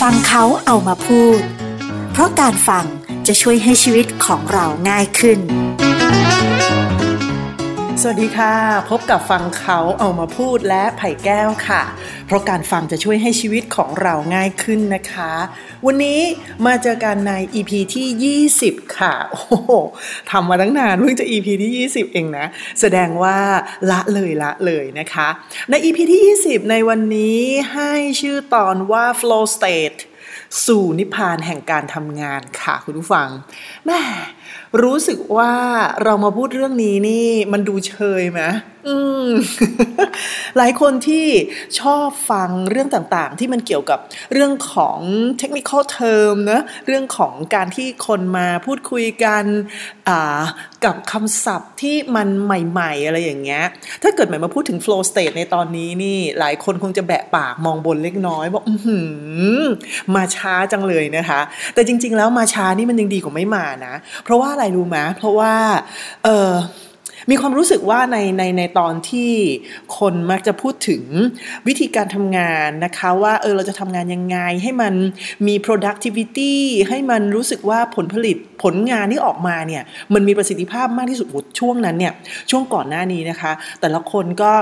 ฟังเขาเอามาพูด เพราะการฟังจะช่วยให้ชีวิตของเราง่ายขึ้น สวัสดีค่ะ พบกับฟังเขาเอามาพูดและไผ่แก้วค่ะ เพราะการฟังจะช่วยให้ชีวิตของเราง่ายขึ้นนะคะ วันนี้มาเจอกันใน EP ที่ 20 ค่ะ โอ้โหทำมาตั้งนานเพิ่งจะ EP ที่ 20 เองนะ แสดงว่าละเลยละเลยนะคะ ใน EP ที่ 20 ในวันนี้ให้ชื่อตอนว่า flow state สู่นิพพานแห่งการทำงานค่ะคุณผู้ฟังแม่รู้สึกว่าเรามาพูดเรื่องนี้นี่มันดูเชยไหม หลายคนที่ชอบฟังเรื่องต่างๆ ที่มันเกี่ยวกับเรื่องของเทคนิคเทอมนะเรื่องของการที่คนมาพูดคุยกันกับคำศัพท์ที่มันใหม่ๆ อะไรอย่างเงี้ย ถ้าเกิดหมายมาพูดถึง flow state ในตอนนี้นี่หลายคนคงจะแบะปากมองบนเล็กน้อยบอกอืมาช้าจังเลยนะคะ แต่จริง ๆ แล้วมาช้านี่มันยังดีกว่าไม่มานะ เพราะว่าอะไรรู้ไหมเพราะว่า เออ มีความรู้สึกว่าในในในตอนที่คนมักจะพูดถึงวิธีการทำงานนะคะว่าเออเราจะทำงานยังไง ให้มันมี productivity ให้มันรู้สึกว่าผลผลิตผลงานที่ออกมาเนี่ยมันมีประสิทธิภาพมากที่สุดช่วงนั้นเนี่ยช่วงก่อนหน้านี้นะคะ แต่ละคนก็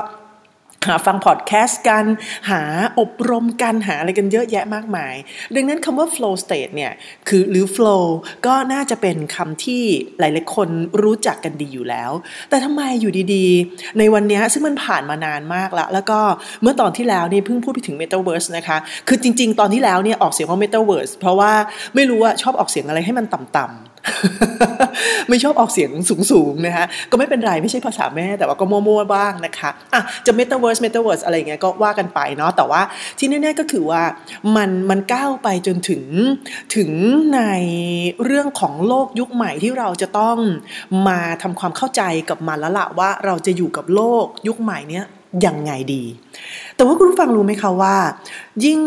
หาฟังพอดแคสต์กัน หาอบรมกันหาอะไรกันเยอะแยะมากมาย ดังนั้นคำว่า flow state เนี่ยคือหรือ flow ก็น่าจะเป็นคำที่หลายๆคนรู้จักกันดีอยู่แล้ว แต่ทำไมอยู่ดีๆ ในวันนี้ซึ่งมันผ่านมานานมากแล้วแล้วก็เมื่อตอนที่แล้วนี่เพิ่งพูดไปถึง metaverse นะคะ คือจริงๆ ตอนที่แล้วเนี่ยออกเสียงว่า metaverse เพราะว่าไม่รู้ว่าชอบออกเสียงอะไรให้มันต่ำๆ ไม่ชอบออกเสียงสูงๆนะคะก็ไม่เป็นไรไม่ใช่ภาษาแม่แต่ว่าก็มั่วๆบ้างนะคะอะจะ metaverse metaverse อะไรเงี้ยก็ว่ากันไปเนาะแต่ว่าที่แน่ๆก็คือว่ามันมันก้าวไปจนถึงถึงในเรื่องของโลกยุคใหม่ที่เราจะต้องมาทำความเข้าใจกับมันแล้วละว่าเราจะอยู่กับโลกยุคใหม่เนี้ยยังไงดี แต่ว่าคุณฟังรู้ไหมคะว่า ยิ่ง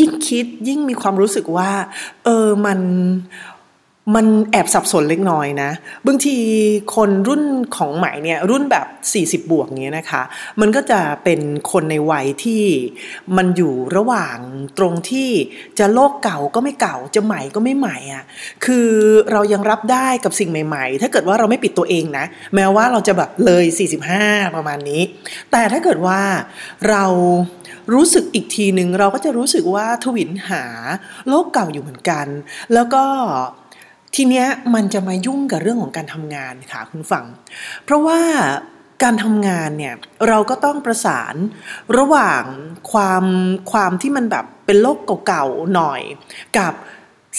ยิ่งคิดยิ่งมีความรู้สึกว่า เออมัน มันแอบสับสนเล็กน้อยนะบางทีคนรุ่นของใหม่เนี่ยรุ่นแบบ 40 บวกเงี้ยนะคะ มันก็จะเป็นคนในวัยที่มันอยู่ระหว่างตรงที่จะโลกเก่าก็ไม่เก่าจะใหม่ก็ไม่ใหม่อะ่ะคือเรายังรับได้กับสิ่งใหม่ ๆ ถ้าเกิดว่าเราไม่ปิดตัวเองนะ แม้ว่าเราจะแบบเลย 45 ประมาณนี้ แต่ถ้าเกิดว่าเรารู้สึกอีกทีหนึ่งเราก็จะรู้สึกว่าทวินหาโลกเก่าอยู่เหมือนกัน แล้วก็ ทีเนี้ยมันจะมายุ่งกับเรื่องของการทำงานค่ะคุณฟัง เพราะว่าการทำงานเนี่ยเราก็ต้องประสานระหว่างความความที่มันแบบเป็นโลกเก่าๆหน่อย กับ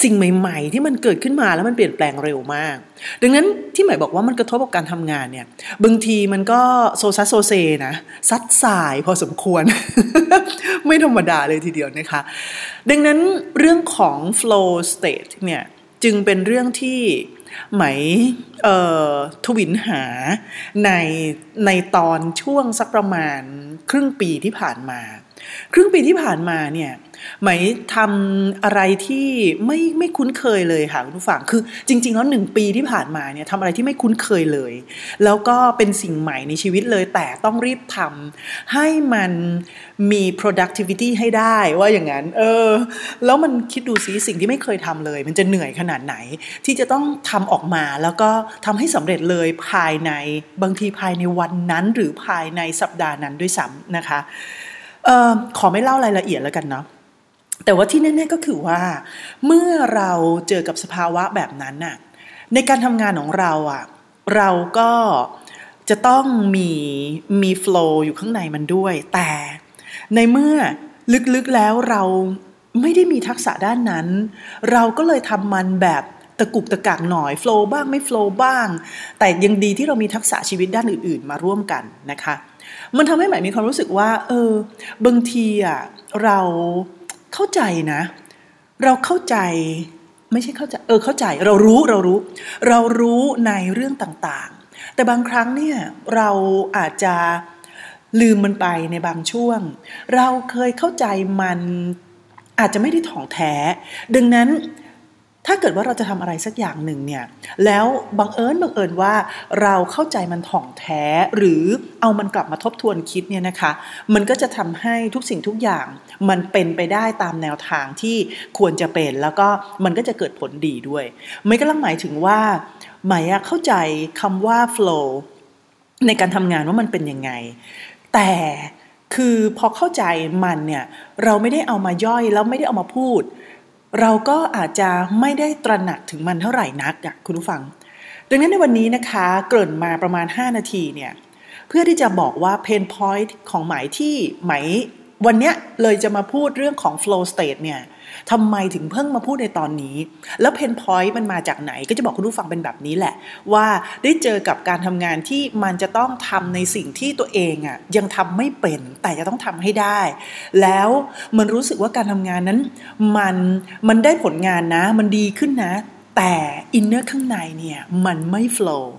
สิ่งใหม่ ๆ ที่มันเกิดขึ้นมาแล้วมันเปลี่ยนแปลงเร็วมาก ดังนั้นที่หมายบอกว่ามันกระทบกับการทำงานเนี่ยบางทีมันก็โซซัสโซเซนะซัดสายพอสมควร ไม่ธรรมดาเลยทีเดียวนะคะ ดังนั้นเรื่องของ flow state เนี่ย จึงเป็นเรื่องที่ไหมทวินหาในในตอนช่วงสักประมาณครึ่งปีที่ผ่านมา ครึ่งปีที่ผ่านมาเนี่ย ไหมทำอะไรที่ไม่ไม่คุ้นเคยเลยค่ะคุณผู้ฟังคือจริง ๆ แล้วหนึ่งปีที่ผ่านมาเนี่ยทำอะไรที่ไม่คุ้นเคยเลย แล้วก็เป็นสิ่งใหม่ในชีวิตเลย แต่ต้องรีบทำให้มันมี productivity ให้ได้ว่าอย่างนั้น เออ แล้วมันคิดดูซิสิ่งที่ไม่เคยทำเลย มันจะเหนื่อยขนาดไหน ที่จะต้องทำออกมาแล้วก็ทำให้สำเร็จเลยภายในบางทีภายในวันนั้นหรือภายในสัปดาห์นั้นด้วยซ้ำนะคะออขอไม่เล่ารายละเอียดแล้วกันเนาะ แต่ว่าที่แน่ๆก็คือว่า เมื่อเราเจอกับสภาวะแบบนั้นน่ะในการทำงานของเราอะเราก็จะต้องมีมีโฟล์อยู่ข้างในมันด้วย แต่ในเมื่อลึกๆแล้วเราไม่ได้มีทักษะด้านนั้น เราก็เลยทำมันแบบตะกุกตะกักหน่อยโฟล์บ้างไม่โฟล์บ้าง แต่ยังดีที่เรามีทักษะชีวิตด้านอื่น ๆ มาร่วมกันนะคะ มันทำให้หมายมีความรู้สึกว่า เออบางทีอะเรา เข้าใจนะ เราเข้าใจไม่ใช่เข้าใจเออเข้าใจเรารู้เรารู้ เรารู้ในเรื่องต่างๆ แต่บางครั้งเนี่ยเราอาจจะลืมมันไปในบางช่วง เราเคยเข้าใจมันอาจจะไม่ได้ถ่องแท้ ดังนั้น ถ้าเกิดว่าเราจะทำอะไรสักอย่างหนึ่งเนี่ย แล้วบังเอิญบังเอิญว่าเราเข้าใจมันถ่องแท้หรือเอามันกลับมาทบทวนคิดเนี่ยนะคะ มันก็จะทำให้ทุกสิ่งทุกอย่างมันเป็นไปได้ตามแนวทางที่ควรจะเป็น แล้วก็มันก็จะเกิดผลดีด้วย ไม่ก็ลังหมายถึงว่าหมายเข้าใจคำว่า flow ในการทำงานว่ามันเป็นยังไง แต่คือพอเข้าใจมันเนี่ยเราไม่ได้เอามาย่อยแล้วไม่ได้เอามาพูด เราก็อาจจะไม่ได้ตระหนักถึงมันเท่าไหร่นักอะคุณผู้ฟัง ดังนั้นในวันนี้นะคะเกริ่นมาประมาณ 5 นาทีเนี่ยเพื่อที่จะบอกว่า pain point ของหมายที่หมายวันเนี้ยเลยจะมาพูดเรื่องของ flow state เนี่ย ทำไมถึงเพิ่งมาพูดในตอนนี้ แล้ว pain point มันมาจากไหน ก็จะบอกคุณผู้ฟังเป็นแบบนี้แหละ ว่าได้เจอกับการทำงานที่มันจะต้องทำในสิ่งที่ตัวเองอะ่ะยังทำไม่เป็นแต่จะต้องทำให้ได้ แล้วมันรู้สึกว่าการทำงานนั้น มันมันได้ผลงานนะ มันดีขึ้นนะ แต่ inner ข้างในเนี่ยมันไม่ flow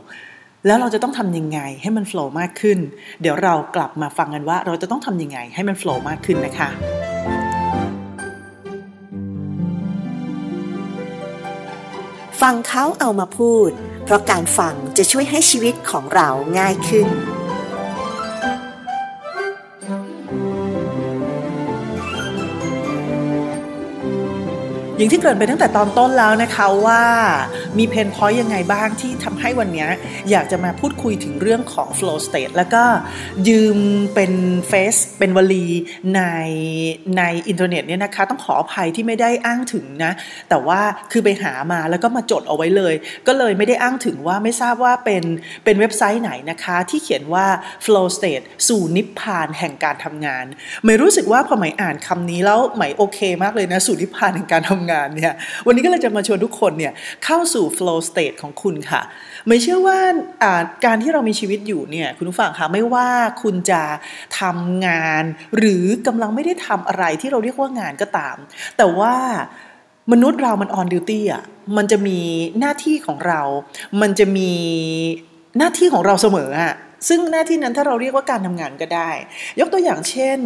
แล้วเราจะต้องทำยังไงให้มัน flow มากขึ้น เดี๋ยวเรากลับมาฟังกันว่าเราจะต้องทำยังไงให้มัน flow มากขึ้นนะคะ ฟังเขาเอามาพูด เพราะการฟังจะช่วยให้ชีวิตของเราง่ายขึ้น อย่างที่เกริ่นไปตั้งแต่ตอนต้นแล้วนะคะว่ามี pain point ยังไงบ้างที่ทำให้วันนี้อยากจะมาพูดคุยถึงเรื่องของ flow state แล้วก็ยืมเป็น phrase เป็นวลีในในอินเทอร์เน็ตเนี่ยนะคะ ต้องขออภัยที่ไม่ได้อ้างถึงนะ แต่ว่าคือไปหามาแล้วก็มาจดเอาไว้เลย ก็เลยไม่ได้อ้างถึงว่าไม่ทราบว่าเป็นเป็นเว็บไซต์ไหนนะคะ ที่เขียนว่า flow state สู่นิพพานแห่งการทำงานไม่รู้สึกว่าพอหมายอ่านคำนี้แล้วหมายโอเคมากเลยนะสู่นิพพานแห่งการทำงานเนี่ยวันนี้ก็เลยจะมาชวนทุกคนเนี่ยเข้าสู่ flow state ของคุณค่ะ ไม่เชื่อว่าการที่เรามีชีวิตอยู่เนี่ยคุณผู้ฟังคะไม่ว่าคุณจะทำงาน หรือกำลังไม่ได้ทำอะไรที่เราเรียกว่างานก็ตาม แต่ว่ามนุษย์เรามัน on duty อะมันจะมีหน้าที่ของเรา มันจะมีหน้าที่ของเราเสมออะ ซึ่งหน้าที่นั้นถ้าเราเรียกว่าการทำงานก็ได้ ยกตัวอย่างเช่น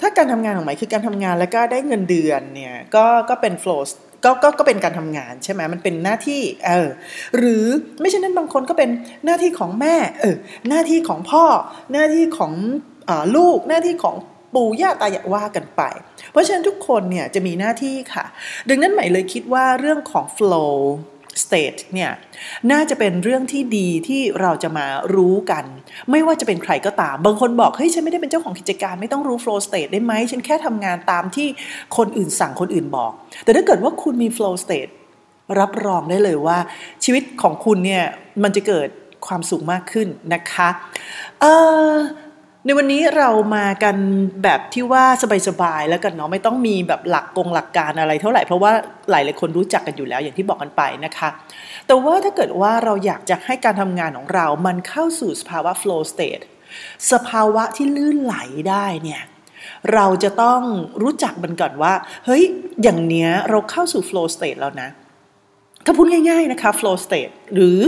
ถ้าการทำงานของหมายคือการทำงานแล้วก็ได้เงินเดือนเนี่ยก็ก็เป็น flow ก็ก็ก็เป็นการทำงานใช่ไหมมันเป็นหน้าที่เออหรือไม่ใช่นั้นบางคนก็เป็นหน้าที่ของแม่เออหน้าที่ของพ่อ หน้าที่ของอลูกหน้าที่ของปู่ย่าตายายว่ากันไป เพราะฉะนั้นทุกคนเนี่ยจะมีหน้าที่ค่ะ ดังนั้นใหมายเลยคิดว่าเรื่องของ flow state เนี่ยน่าจะเป็นเรื่องที่ดีที่เราจะมารู้กัน ไม่ว่าจะเป็นใครก็ตาม บางคนบอกเฮ้ยฉันไม่ได้เป็นเจ้าของกิจการไม่ต้องรู้ flow state ได้ไหมฉันแค่ทำงานตามที่คนอื่นสั่งคนอื่นบอก แต่ถ้าเกิดว่าคุณมี flow state รับรองได้เลยว่าชีวิตของคุณเนี่ยมันจะเกิดความสุขมากขึ้นนะคะ เออ ในวันนี้เรามากันแบบที่ว่าสบายๆแล้วกันเนาะไม่ต้องมีแบบหลักกงหลักการอะไรเท่าไหร่เพราะว่าหลายหลายคนรู้จักกันอยู่แล้วอย่างที่บอกกันไปนะคะ แต่ว่าถ้าเกิดว่าเราอยากจะให้การทำงานของเรามันเข้าสู่สภาวะ flow state สภาวะที่ลื่นไหลได้เนี่ยเราจะต้องรู้จักมันก่อนว่า เฮ้ย อย่างเนี้ยเราเข้าสู่ flow state แล้วนะ ถ้าพูดง่ายๆนะคะ flow state หรือ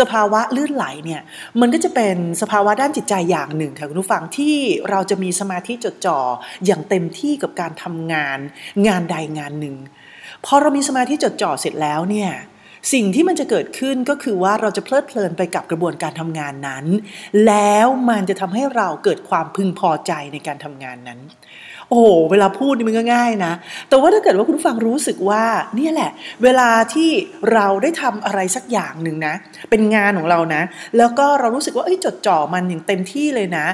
สภาวะลื่นไหลเนี่ยมันก็จะเป็นสภาวะด้านจิตใจอย่างหนึ่งค่ะคุณผู้ฟังที่เราจะมีสมาธิจดจ่ออย่างเต็มที่กับการทำงาน งานใดงานหนึ่งพอเรามีสมาธิจดจ่อเสร็จแล้วเนี่ยสิ่งที่มันจะเกิดขึ้นก็คือว่าเราจะเพลิดเพลินไปกับกระบวนการทำงานนั้น แล้วมันจะทำให้เราเกิดความพึงพอใจในการทำงานนั้น โอ้โหเวลาพูดนี่มันก็ง่ายนะ แต่ว่าถ้าเกิดว่าคุณฟังรู้สึกว่าเนี่ยแหละ เวลาที่เราได้ทำอะไรสักอย่างหนึ่งนะ เป็นงานของเรานะ แล้วก็เรารู้สึกว่าเอ้ยจดจ่อมันอย่างเต็มที่เลยนะ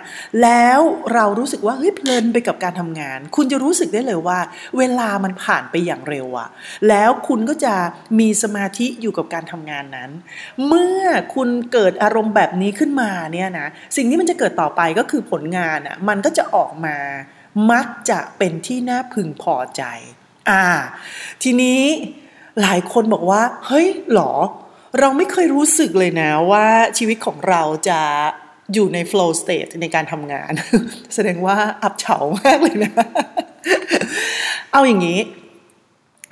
แล้วเรารู้สึกว่าเฮ้ยเพลินไปกับการทำงาน คุณจะรู้สึกได้เลยว่า เวลามันผ่านไปอย่างเร็วอะแล้วคุณก็จะมีสมาธิอยู่กับการทำงานนั้น เมื่อคุณเกิดอารมณ์แบบนี้ขึ้นมาเนี่ยนะสิ่งที่มันจะเกิดต่อไปก็คือผลงานอะมันก็จะออกมา มักจะเป็นที่น่าพึงพอใจ อ่า ทีนี้หลายคนบอกว่า เฮ้ยหรอ เราไม่เคยรู้สึกเลยนะว่าชีวิตของเราจะอยู่ใน flow state ในการทำงาน แสดงว่าอับเฉามากเลยนะ เอาอย่างนี้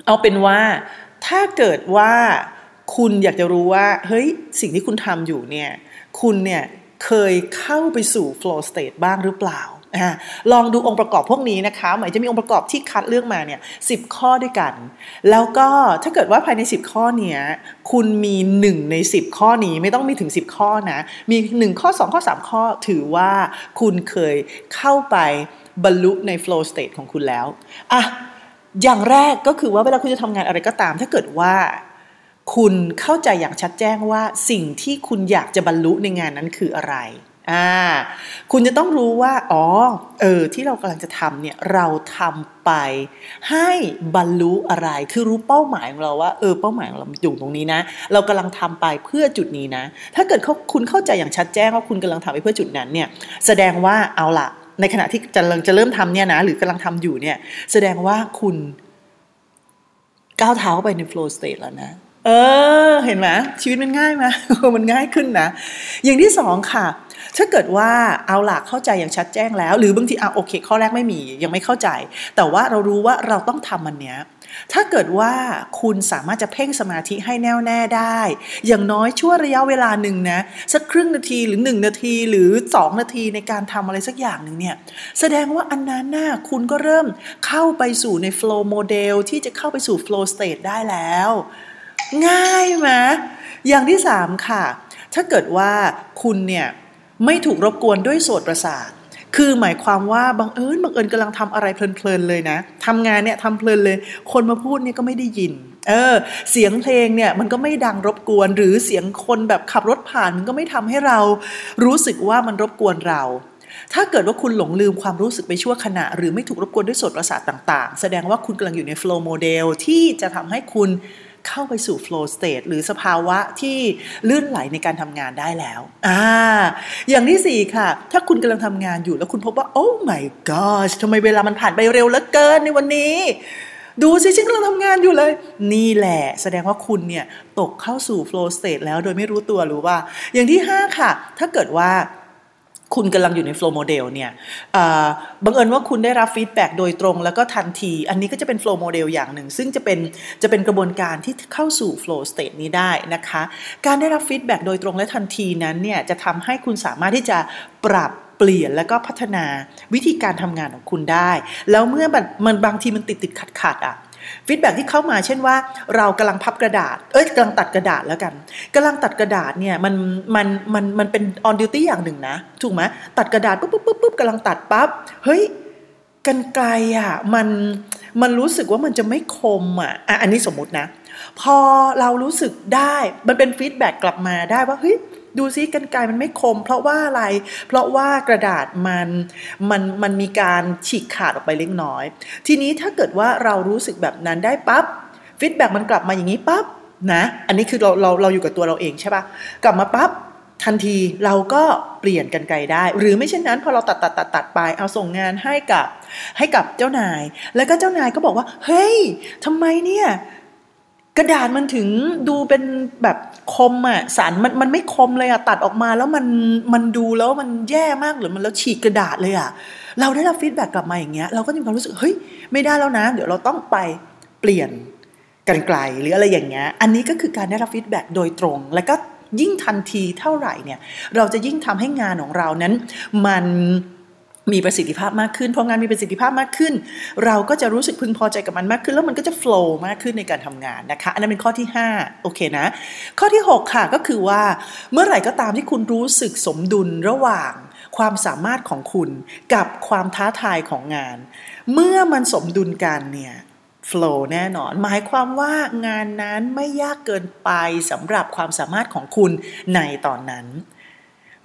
เอาเป็นว่าถ้าเกิดว่าคุณอยากจะรู้ว่า เฮ้ย สิ่งที่คุณทำอยู่เนี่ย คุณเนี่ยเคยเข้าไปสู่ flow state บ้างหรือเปล่าอ่า ลองดูองค์ประกอบพวกนี้นะคะ หมายจะมีองค์ประกอบที่คัดเลือกมาเนี่ยสิข้อด้วยกัน แล้วก็ถ้าเกิดว่าภายใน 10 ข้อเนี้ยคุณมี 1 ใน 10 ข้อนี้ไม่ต้องมีถึง 10 ข้อนะ มี 1 ข้อ 2 ข้อ 3 ข้อถือว่าคุณเคยเข้าไปบรรลุใน flow state ของคุณแล้วอะอย่างแรกก็คือว่าเวลาคุณจะทำงานอะไรก็ตาม ถ้าเกิดว่าคุณเข้าใจอย่างชัดแจ้งว่าสิ่งที่คุณอยากจะบรรลุในงานนั้นคืออะไร อ่าคุณจะต้องรู้ว่า อ๋อ เออ ที่เรากำลังจะทำเนี่ย เราทำไปให้บรรลุอะไร คือรู้เป้าหมายของเราว่า เออ เป้าหมายของเราอยู่ตรงนี้นะ เรากำลังทำไปเพื่อจุดนี้นะ ถ้าเกิดคุณเข้าใจอย่างชัดแจ้งว่าคุณกำลังทำไปเพื่อจุดนั้นเนี่ย แสดงว่าเอาละในขณะที่จะจะเริ่มทำเนี่ยนะ หรือกำลังทำอยู่เนี่ย แสดงว่าคุณก้าวเท้าไปใน flow state แล้วนะเออ เห็นไหมชีวิตมันง่ายไหมมันง่ายขึ้นนะ อย่างที่สองค่ะ ถ้าเกิดว่าเอาหลักเข้าใจอย่างชัดแจ้งแล้ว หรือบางทีอะโอเค ข้อแรกไม่มียังไม่เข้าใจ แต่ว่าเรารู้ว่าเราต้องทำมันเนี้ยถ้าเกิดว่าคุณสามารถจะเพ่งสมาธิให้แน่วแน่ได้ อย่างน้อยชั่วระยะเวลาหนึ่งนะสักครึ่งนาทีหรือหนึ่งนาทีหรือสองนาทีในการทำอะไรสักอย่างหนึ่งเนี่ยแสดงว่าอันนั้นน่ะคุณก็เริ่มเข้าไปสู่ใน flow model ที่จะเข้าไปสู่ flow state ได้แล้ว ง่ายไหมอย่างที่สามค่ะ ถ้าเกิดว่าคุณเนี่ย ไม่ถูกรบกวนด้วยโสตประสาท คือหมายความว่าบังเอิญบังเอิญกำลังทำอะไรเพลินๆเลยนะทำงานเนี่ยทำเพลินเลย คนมาพูดเนี่ยก็ไม่ได้ยินเออเสียงเพลงเนี่ยมันก็ไม่ดังรบกวน หรือเสียงคนแบบขับรถผ่านมันก็ไม่ทำให้เรา รู้สึกว่ามันรบกวนเราถ้าเกิดว่าคุณหลงลืมความรู้สึกไปชั่วขณะ หรือไม่ถูกรบกวนด้วยโสตประสาทต่าง ๆ แสดงว่าคุณกำลังอยู่ใน flow model ที่จะทำให้คุณ เข้าไปสู่ flow state หรือสภาวะที่ลื่นไหลในการทำงานได้แล้วอ่าอย่างที่สี่ค่ะ ถ้าคุณกำลังทำงานอยู่แล้วคุณพบว่า โอ้ my gosh ทำไมเวลามันผ่านไปเร็วเหลือเกินในวันนี้ดูสิฉันกำลังทำงานอยู่เลย นี่แหละ แสดงว่าคุณเนี่ย ตกเข้าสู่ flow state แล้วโดยไม่รู้ตัวหรือว่า อย่างที่ห้าค่ะ ถ้าเกิดว่า คุณกำลังอยู่ใน flow model เนี่ยบังเอิญว่าคุณได้รับฟีดแบ็โดยตรงแล้วก็ทันที อันนี้ก็จะเป็น flow model อย่างหนึ่ง ซึ่งจะเป็นจะเป็นกระบวนการที่เข้าสู่ flow state นี้ได้นะคะ การได้รับฟีดแบ็โดยตรงและทันทีนั้นเนี่ยจะทำให้คุณสามารถที่จะปรับเปลี่ยนแล้วก็พัฒนาวิธีการทำงานของคุณได้ แล้วเมื่อมันบางทีมันติดติดขัดขัดอะ ฟีดแบ็ที่เข้ามาเช่นว่าเรากำลังพับกระดาษ เอ้ยกำลังตัดกระดาษแล้วกันกำลังตัดกระดาษเนี่ยมันมันมันมันเป็นออนดิวตี้อย่างหนึ่งนะ ถูกไหมตัดกระดาษปุ๊บปุ๊บปุ๊บปุ๊บกำลังตัดปั๊บเฮ้ยกันไกลอะมันมันรู้สึกว่ามันจะไม่คมอะอะอันนี้สมมตินะ พอเรารู้สึกได้มันเป็นฟีดแบ็กกลับมาได้ว่าเฮ้ย ดูซิกันไกลมันไม่คม เพราะว่าอะไร เพราะว่ากระดาษมันมันมันมีการฉีกขาดออกไปเล็กน้อย ทีนี้ถ้าเกิดว่าเรารู้สึกแบบนั้นได้ปั๊บฟีดแบ็มันกลับมาอย่างนี้ปั๊บนะอันนี้คือเราเราเราอยู่กับตัวเราเองใช่ปะกลับมาปั๊บทันทีเราก็เปลี่ยนกรรไกรได้ หรือไม่เช่นนั้นพอเราตัดตัดตัดตัดไปเอาส่งงานให้กับให้กับเจ้านาย แล้วก็เจ้านายก็บอกว่า เฮ้ยทำไมเนี่ย กระดาษมันถึงดูเป็นแบบคมอะสารมันมันไม่คมเลยอะตัดออกมาแล้วมันมันดูแล้วมันแย่มากหรือมันแล้วฉีกกระดาษเลยอะเราได้รับ feedback กลับมาอย่างเงี้ยเราก็มีความรู้สึกเฮ้ยไม่ได้แล้วนะ เดี๋ยวเราต้องไปเปลี่ยนกรรไกรหรืออะไรอย่างเงี้ยอันนี้ก็คือการได้รับ feedback โดยตรง แล้วก็ยิ่งทันทีเท่าไหร่เนี่ยเราจะยิ่งทำให้งานของเรานั้นมัน มีประสิทธิภาพมากขึ้นพองานมีประสิทธิภาพมากขึ้น เราก็จะรู้สึกพึงพอใจกับมันมากขึ้น แล้วมันก็จะโฟล์มากขึ้นในการทำงานนะคะ อันนั้นเป็นข้อที่ 5 โอเคนะ ข้อที่ 6 ค่ะก็คือว่าเมื่อไหร่ก็ตามที่คุณรู้สึกสมดุลระหว่างความสามารถของคุณกับความท้าทายของงาน เมื่อมันสมดุลกันเนี่ยโฟล์แน่นอน หมายความว่างานนั้นไม่ยากเกินไปสำหรับความสามารถของคุณในตอนนั้น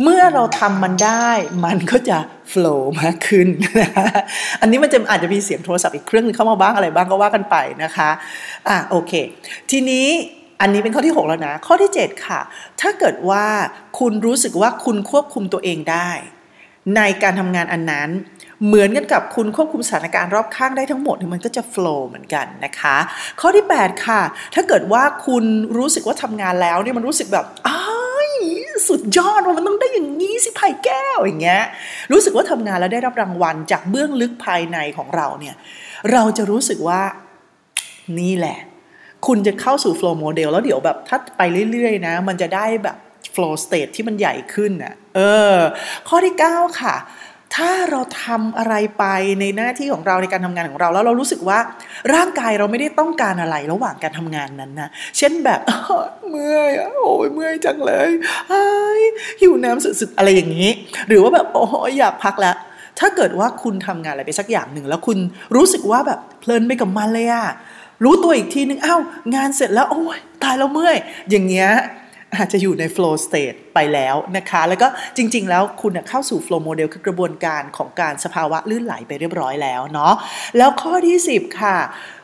เมื่อเราทำมันได้มันก็จะโฟล์มากขึ้นนะอันนี้มันจะอาจจะมีเสียงโทรศัพท์อีกเครื่องนึงเข้ามาบ้างอะไรบ้างก็ว่ากันไปนะคะอะโอเค ทีนี้อันนี้เป็นข้อที่ 6 แล้วนะ ข้อที่ 7 ค่ะ ถ้าเกิดว่าคุณรู้สึกว่าคุณควบคุมตัวเองได้ ในการทำงานอันนั้น เหมือนกันกับคุณควบคุมสถานการณ์รอบข้างได้ทั้งหมดมันก็จะโฟล์เหมือนกันนะคะ ข้อที่ 8 ค่ะ ถ้าเกิดว่าคุณรู้สึกว่าทำงานแล้วเนี่ยมันรู้สึกแบบอ้า สุดยอดว่ามันต้องได้อย่างนี้สิไผ่แก้วอย่างเงี้ยรู้สึกว่าทำงานแล้วได้รับรางวัลจากเบื้องลึกภายในของเราเนี่ยเราจะรู้สึกว่านี่แหละ คุณจะเข้าสู่ flow model แล้วเดี๋ยวแบบถ้าไปเรื่อยๆนะ มันจะได้แบบ flow state ที่มันใหญ่ขึ้นอะเออ ข้อที่ 9 ค่ะ ถ้าเราทำอะไรไปในหน้าที่ของเราในการทำงานของเราแล้วเรารู้สึกว่าร่างกายเราไม่ได้ต้องการอะไรระหว่างการทำงานนั้นนะเช่นแบบเมื่อยโอ้ยเมื่อยจังเลยหิวน้ำสุดๆอะไรอย่างนี้ หรือว่าแบบโอ้ยอยากพักแล้วถ้าเกิดว่าคุณทำงานอะไรไปสักอย่างหนึ่งแล้วคุณรู้สึกว่าแบบเพลินไปกับมันเลยอะรู้ตัวอีกทีนึงอ้าวงานเสร็จแล้วโอ้ยตายแล้วเมื่อย อย่างเงี้ย อาจจะอยู่ใน flow state ไปแล้วนะคะ แล้วก็จริง ๆ แล้วคุณเข้าสู่ flow model คือกระบวนการของการสภาวะลื่นไหลไปเรียบร้อยแล้วเนาะแล้วข้อที่ 10 ค่ะ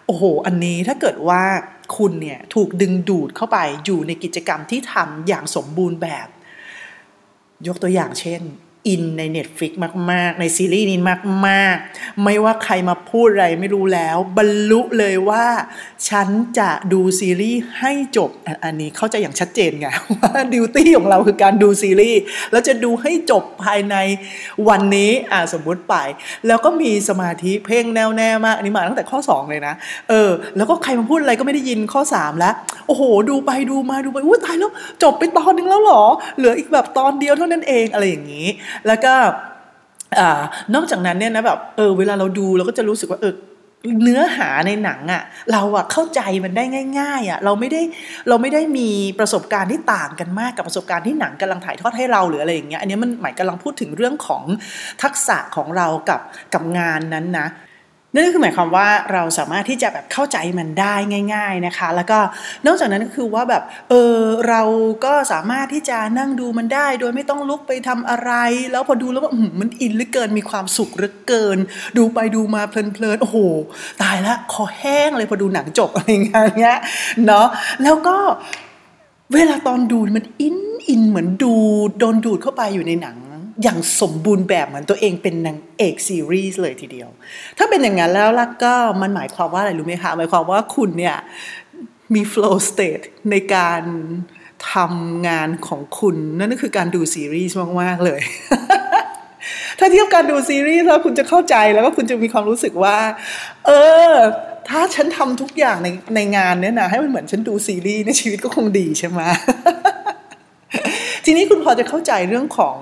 โอ้โห อันนี้ถ้าเกิดว่าคุณเนี่ยถูกดึงดูดเข้าไปอยู่ในกิจกรรมที่ทำอย่างสมบูรณ์แบบ ยกตัวอย่างเช่น อินใน Netflix มาก ๆ ในซีรีส์นี้มาก ๆ ไม่ว่าใครมาพูดอะไรไม่รู้แล้ว บรรลุเลยว่า ฉันจะดูซีรีส์ให้จบ อันนี้เข้าใจอย่างชัดเจนไงว่าดิวตี้ของเราคือการดูซีรีส์แล้วจะดูให้จบภายในวันนี้อ่าสมมุติไป แล้วก็มีสมาธิเพ่งแน่วแน่มาก อันนี้มาตั้งแต่ข้อ 2 เลยนะ เออ แล้วก็ใครมาพูดอะไรก็ไม่ได้ยินข้อ 3 แล้ว โอ้โห ดูไปดูมาดูไปอุ้ยตายแล้วจบไปตอนนึงแล้วหรอเหลืออีกแบบตอนเดียวเท่านั้นเองอะไรอย่างนี้แล้วก็นอกจากนั้นเนี่ยนะแบบเออเวลาเราดูเราก็จะรู้สึกว่าเออเนื้อหาในหนังอะ่ะเราอะเข้าใจมันได้ง่ายๆอะ่ะเราไม่ได้เราไม่ได้มีประสบการณ์ที่ต่างกันมากกับประสบการณ์ที่หนังกำลังถ่ายทอดให้เราหรืออะไรอย่างเงี้ยอันนี้มันหมายกำลังพูดถึงเรื่องของทักษะของเรากับกับงานนั้นนะ นั่นก็คือหมายความว่าเราสามารถที่จะแบบเข้าใจมันได้ง่าย ๆนะคะ แล้วก็นอกจากนั้นก็คือว่าแบบเออเราก็สามารถที่จะนั่งดูมันได้ โดยไม่ต้องลุกไปทำอะไร แล้วพอดูแล้วว่ามันอินเหลือเกินมีความสุขเหลือเกิน ดูไปดูมาเพลินๆโอ้โหตายละคอแห้งเลยพอดูหนังจบอะไรเงี้ยเนาะแล้วก็เวลาตอนดูมันอินอินเหมือนดูโดนดูดเข้าไปอยู่ในหนัง อย่างสมบูรณ์แบบเหมือนตัวเองเป็นนางเอกซีรีส์เลยทีเดียว ถ้าเป็นอย่างนั้นแล้วล่ะก็มันหมายความว่าอะไรรู้ไหมคะ หมายความว่าคุณเนี่ยมี flow state ในการทำงานของคุณ นั่นก็คือการดูซีรีส์มาก ๆ เลย ถ้าเทียบการดูซีรีส์แล้วคุณจะเข้าใจแล้วก็คุณจะมีความรู้สึกว่า เออ ถ้าฉันทำทุกอย่างในในงานเนี่ยนะให้มันเหมือนฉันดูซีรีส์ในชีวิตก็คงดีใช่ไหม ทีนี้คุณพอจะเข้าใจเรื่องของ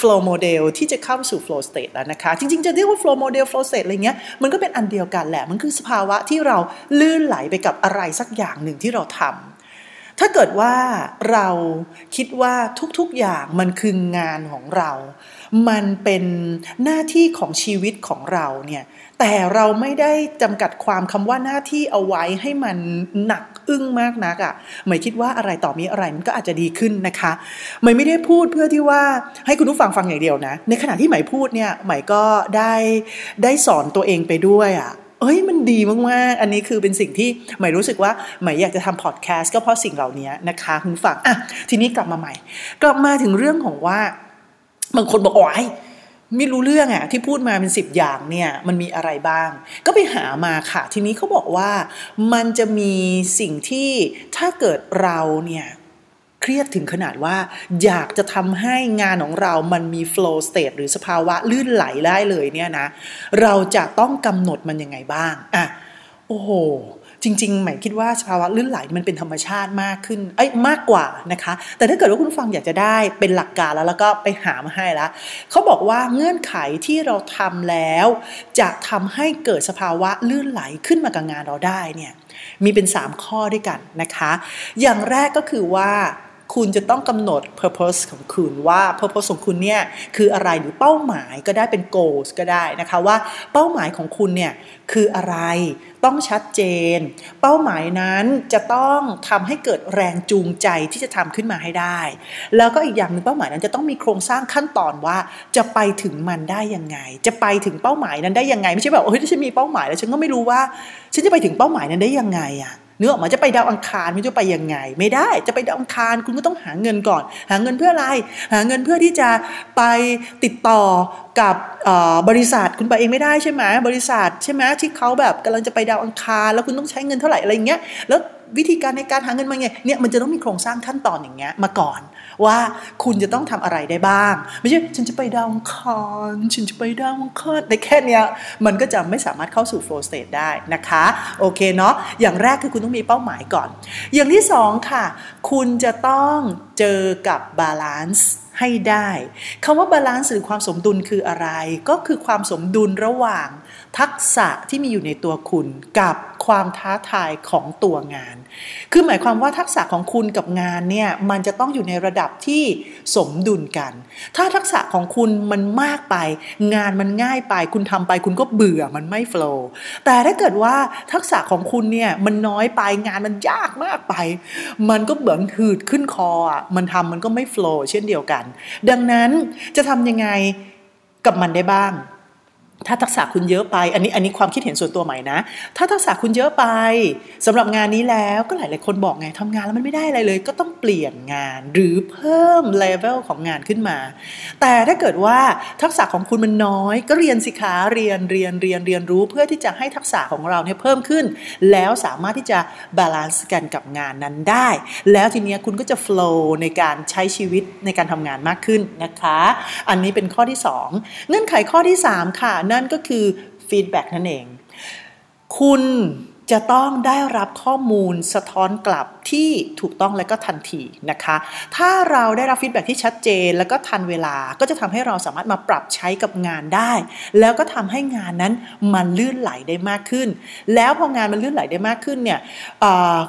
flow model ที่จะเข้าสู่ flow state แล้วนะคะ จริง ๆ จะเรียกว่า flow model flow state อะไรเงี้ย มันก็เป็นอันเดียวกันแหละ มันคือสภาวะที่เราลื่นไหลไปกับอะไรสักอย่างหนึ่งที่เราทำ ถ้าเกิดว่าเราคิดว่าทุกๆอย่างมันคืองานของเรา มันเป็นหน้าที่ของชีวิตของเราเนี่ย แต่เราไม่ได้จำกัดความคำว่าหน้าที่เอาไว้ให้มันหนักอึ้งมากนักอะ่ะหมายคิดว่าอะไรต่อมีอะไรมันก็อาจจะดีขึ้นนะคะหมายไม่ได้พูดเพื่อที่ว่าให้คุณผู้ฟังฟังอย่างเดียวนะ ในขณะที่หมายพูดเนี่ยหมายก็ได้ได้สอนตัวเองไปด้วยอะ่ะเอ้ยมันดีมากๆ อันนี้คือเป็นสิ่งที่หมายรู้สึกว่าหมายอยากจะทำพอดแคสต์ก็เพราะสิ่งเหล่านี้นะคะคุณฟังอะทีนี้กลับมาใหม่ กลับมาถึงเรื่องของว่าบางคนบอกโอ้ย ไม่รู้เรื่องอะที่พูดมาเป็นสิบอย่างเนี่ยมันมีอะไรบ้าง ก็ไปหามาค่ะ ทีนี้เขาบอกว่ามันจะมีสิ่งที่ถ้าเกิดเราเนี่ยเครียดถึงขนาดว่าอยากจะทำให้งานของเรามันมี flow state หรือสภาวะลื่นไหลได้เลยเนี่ยนะ เราจะต้องกำหนดมันยังไงบ้าง อะ โอ้โห จริงๆหมายคิดว่าสภาวะลื่นไหลมันเป็นธรรมชาติมากขึ้นเอ้ยมากกว่านะคะ แต่ถ้าเกิดว่าคุณฟังอยากจะได้เป็นหลักการแล้วแล้วก็ไปหามาให้แล้วเขาบอกว่าเงื่อนไขที่เราทำแล้ว จะทำให้เกิดสภาวะลื่นไหลขึ้นมากับงานเราได้เนี่ยมีเป็น 3 ข้อด้วยกันนะคะ อย่างแรกก็คือว่า คุณจะต้องกำหนด purpose ของคุณว่า purpose ของคุณเนี่ยคืออะไรหรือเป้าหมายก็ได้เป็น goals ก็ได้นะคะว่าเป้าหมายของคุณเนี่ยคืออะไรต้องชัดเจน เป้าหมายนั้นจะต้องทำให้เกิดแรงจูงใจที่จะทำขึ้นมาให้ได้ แล้วก็อีกอย่างหนึ่งเป้าหมายนั้นจะต้องมีโครงสร้างขั้นตอนว่า จะไปถึงมันได้ยังไง จะไปถึงเป้าหมายนั้นได้ยังไง ไม่ใช่แบบเฮ้ยฉันมีเป้าหมายแล้วฉันก็ไม่รู้ว่าฉันจะไปถึงเป้าหมายนั้นได้ยังไงอะ เนื้อออกมาจะไปดาวอังคารไม่จะไปยังไง ไม่ได้จะไปดาวอังคารคุณก็ต้องหาเงินก่อน หาเงินเพื่ออะไร หาเงินเพื่อที่จะไปติดต่อกับบริษัทคุณไปเองไม่ได้ใช่ไหมบริษัทใช่ไหมที่เขาแบบกำลังจะไปดาวอังคาร แล้วคุณต้องใช้เงินเท่าไหร่อะไรเงี้ยแล้ว วิธีการในการหาเงินมาไงเนี่ยมันจะต้องมีโครงสร้างขั้นตอนอย่างเงี้ยมาก่อน ว่าคุณจะต้องทำอะไรได้บ้าง ไม่ใช่ฉันจะไปดาวอังคารฉันจะไปดาวอังคารแต่แค่เนี้ยมันก็จะไม่สามารถเข้าสู่ flow state ได้นะคะโอเคเนาะอย่างแรกคือคุณต้องมีเป้าหมายก่อน อย่างที่สองค่ะ คุณจะต้องเจอกับ balance ให้ได้คำว่า balance หรือความสมดุลคืออะไร ก็คือความสมดุลระหว่าง ทักษะที่มีอยู่ในตัวคุณกับความท้าทายของตัวงาน คือหมายความว่าทักษะของคุณกับงานเนี่ยมันจะต้องอยู่ในระดับที่สมดุลกัน ถ้าทักษะของคุณมันมากไป งานมันง่ายไป คุณทำไปคุณก็เบื่อมันไม่โฟล์แต่ถ้าเกิดว่าทักษะของคุณเนี่ยมันน้อยไปงานมันยากมากไป มันก็เหมือนหืดขึ้นคออะมันทำมันก็ไม่โฟล์เช่นเดียวกัน ดังนั้นจะทำยังไงกับมันได้บ้าง ถ้าทักษะคุณเยอะไป อันนี้อันนี้ความคิดเห็นส่วนตัวใหม่นะ ถ้าทักษะคุณเยอะไปสำหรับงานนี้แล้วก็หลายๆคนบอกไงทำงานแล้วมันไม่ได้อะไรเลย ก็ต้องเปลี่ยนงานหรือเพิ่มเลเวลของงานขึ้นมา แต่ถ้าเกิดว่าทักษะของคุณมันน้อย ก็เรียนสิคะเรียนเรียนเรียนเรียนรู้เพื่อที่จะให้ทักษะของเราเนี่ยเพิ่มขึ้น แล้วสามารถที่จะ balance กันกับงานนั้นได้ แล้วทีนี้คุณก็จะ flow ในการใช้ชีวิตในการทำงานมากขึ้นนะคะ อันนี้เป็นข้อที่ 2 เงื่อนไขข้อที่ 3 ค่ะนั่นก็คือ feedback นั่นเอง คุณจะต้องได้รับข้อมูลสะท้อนกลับที่ถูกต้องและก็ทันทีนะคะ ถ้าเราได้รับฟีดแบ็ที่ชัดเจนแล้วก็ทันเวลา ก็จะทำให้เราสามารถมาปรับใช้กับงานได้ แล้วก็ทำให้งานนั้นมันลื่นไหลได้มากขึ้น แล้วพองานมันลื่นไหลได้มากขึ้นเนี่ย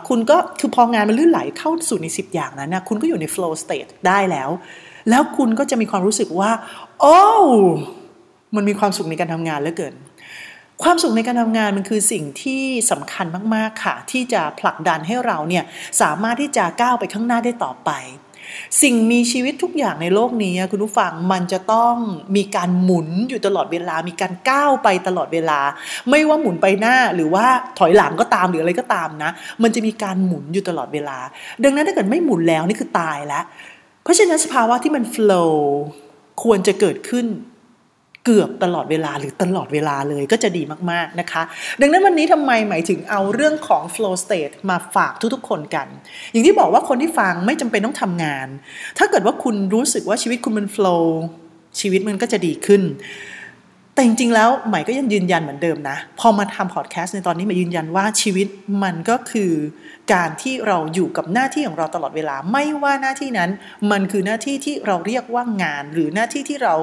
คุณก็คือพองานมันลื่นไหลเข้าสู่ใน 10 อย่างนั้นนะคุณก็อยู่ใน flow state ได้แล้ว แล้วคุณก็จะมีความรู้สึกว่า โอ้ มันมีความสุขในการทำงานเหลือเกิน ความสุขในการทำงานมันคือสิ่งที่สำคัญมากๆค่ะ ที่จะผลักดันให้เราเนี่ยสามารถที่จะก้าวไปข้างหน้าได้ต่อไป สิ่งมีชีวิตทุกอย่างในโลกนี้คุณผู้ฟังมันจะต้องมีการหมุนอยู่ตลอดเวลา มีการก้าวไปตลอดเวลา ไม่ว่าหมุนไปหน้าหรือว่าถอยหลังก็ตามหรืออะไรก็ตามนะ มันจะมีการหมุนอยู่ตลอดเวลา ดังนั้นถ้าเกิดไม่หมุนแล้วนี่คือตายแล้ว เพราะฉะนั้นสภาวะที่มันโฟล์ควรจะเกิดขึ้น เกือบตลอดเวลาหรือตลอดเวลาเลยก็จะดีมากๆนะคะ ดังนั้นวันนี้ทำไมหมายถึงเอาเรื่องของ flow state มาฝากทุกๆคนกัน อย่างที่บอกว่าคนที่ฟังไม่จำเป็นต้องทำงาน ถ้าเกิดว่าคุณรู้สึกว่าชีวิตคุณมัน flow ชีวิตมันก็จะดีขึ้น แต่จริงๆแล้วใหม่ก็ยังยืนยันเหมือนเดิมนะ พอมาทำพอดแคสต์ในตอนนี้ใหม่ยืนยันว่าชีวิตมันก็คือการที่เราอยู่กับหน้าที่ของเราตลอดเวลา ไม่ว่าหน้าที่นั้น มันคือหน้าที่ที่เราเรียกว่างาน หรือหน้าที่ที่เรา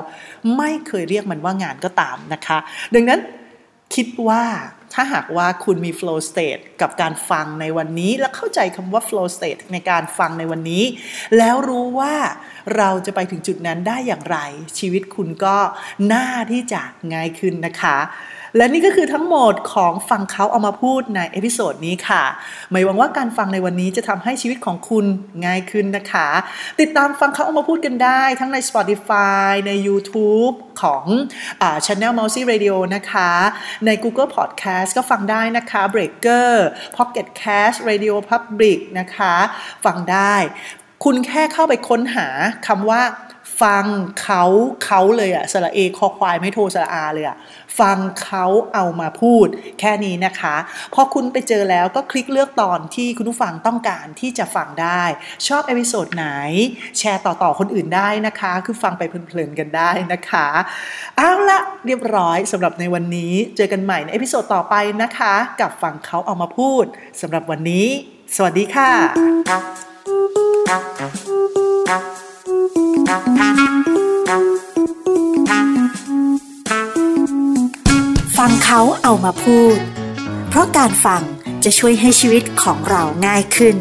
ไม่เคยเรียกมันว่างานก็ตามนะคะ ดังนั้นคิดว่าถ้าหากว่าคุณมี flow state กับการฟังในวันนี้ และเข้าใจคำว่า flow state ในการฟังในวันนี้ แล้วรู้ว่าเราจะไปถึงจุดนั้นได้อย่างไร ชีวิตคุณก็น่าที่จะง่ายขึ้นนะคะ และนี่ก็คือทั้งหมดของฟังเขาเอามาพูดใน episode นี้ค่ะ ไม่หวังว่าการฟังในวันนี้จะทำให้ชีวิตของคุณง่ายขึ้นนะคะ ติดตามฟังเขาเอามาพูดกันได้ทั้งใน Spotify ใน YouTube ของอ Channel Mousy Radio นะคะ ใน Google Podcast ก็ฟังได้นะคะ Breaker Pocket Cast Radio Public นะคะ ฟังได้ คุณแค่เข้าไปค้นหาคำว่า ฟังเขาเขาเลยอะสระเอคอควายไม่โทรสระอาเลยอะฟังเขาเอามาพูดแค่นี้นะคะ พอคุณไปเจอแล้วก็คลิกเลือกตอนที่คุณผู้ฟังต้องการที่จะฟังได้ ชอบ episode ไหน แชร์ต่อๆคนอื่นได้นะคะ คือฟังไปเพลินๆกันได้นะคะเอาละเรียบร้อยสำหรับในวันนี้เจอกันใหม่ใน episode ต่อไปนะคะ กับฟังเขาเอามาพูดสำหรับวันนี้ สวัสดีค่ะ ฟังเขาเอามาพูด เพราะการฟังจะช่วยให้ชีวิตของเราง่ายขึ้น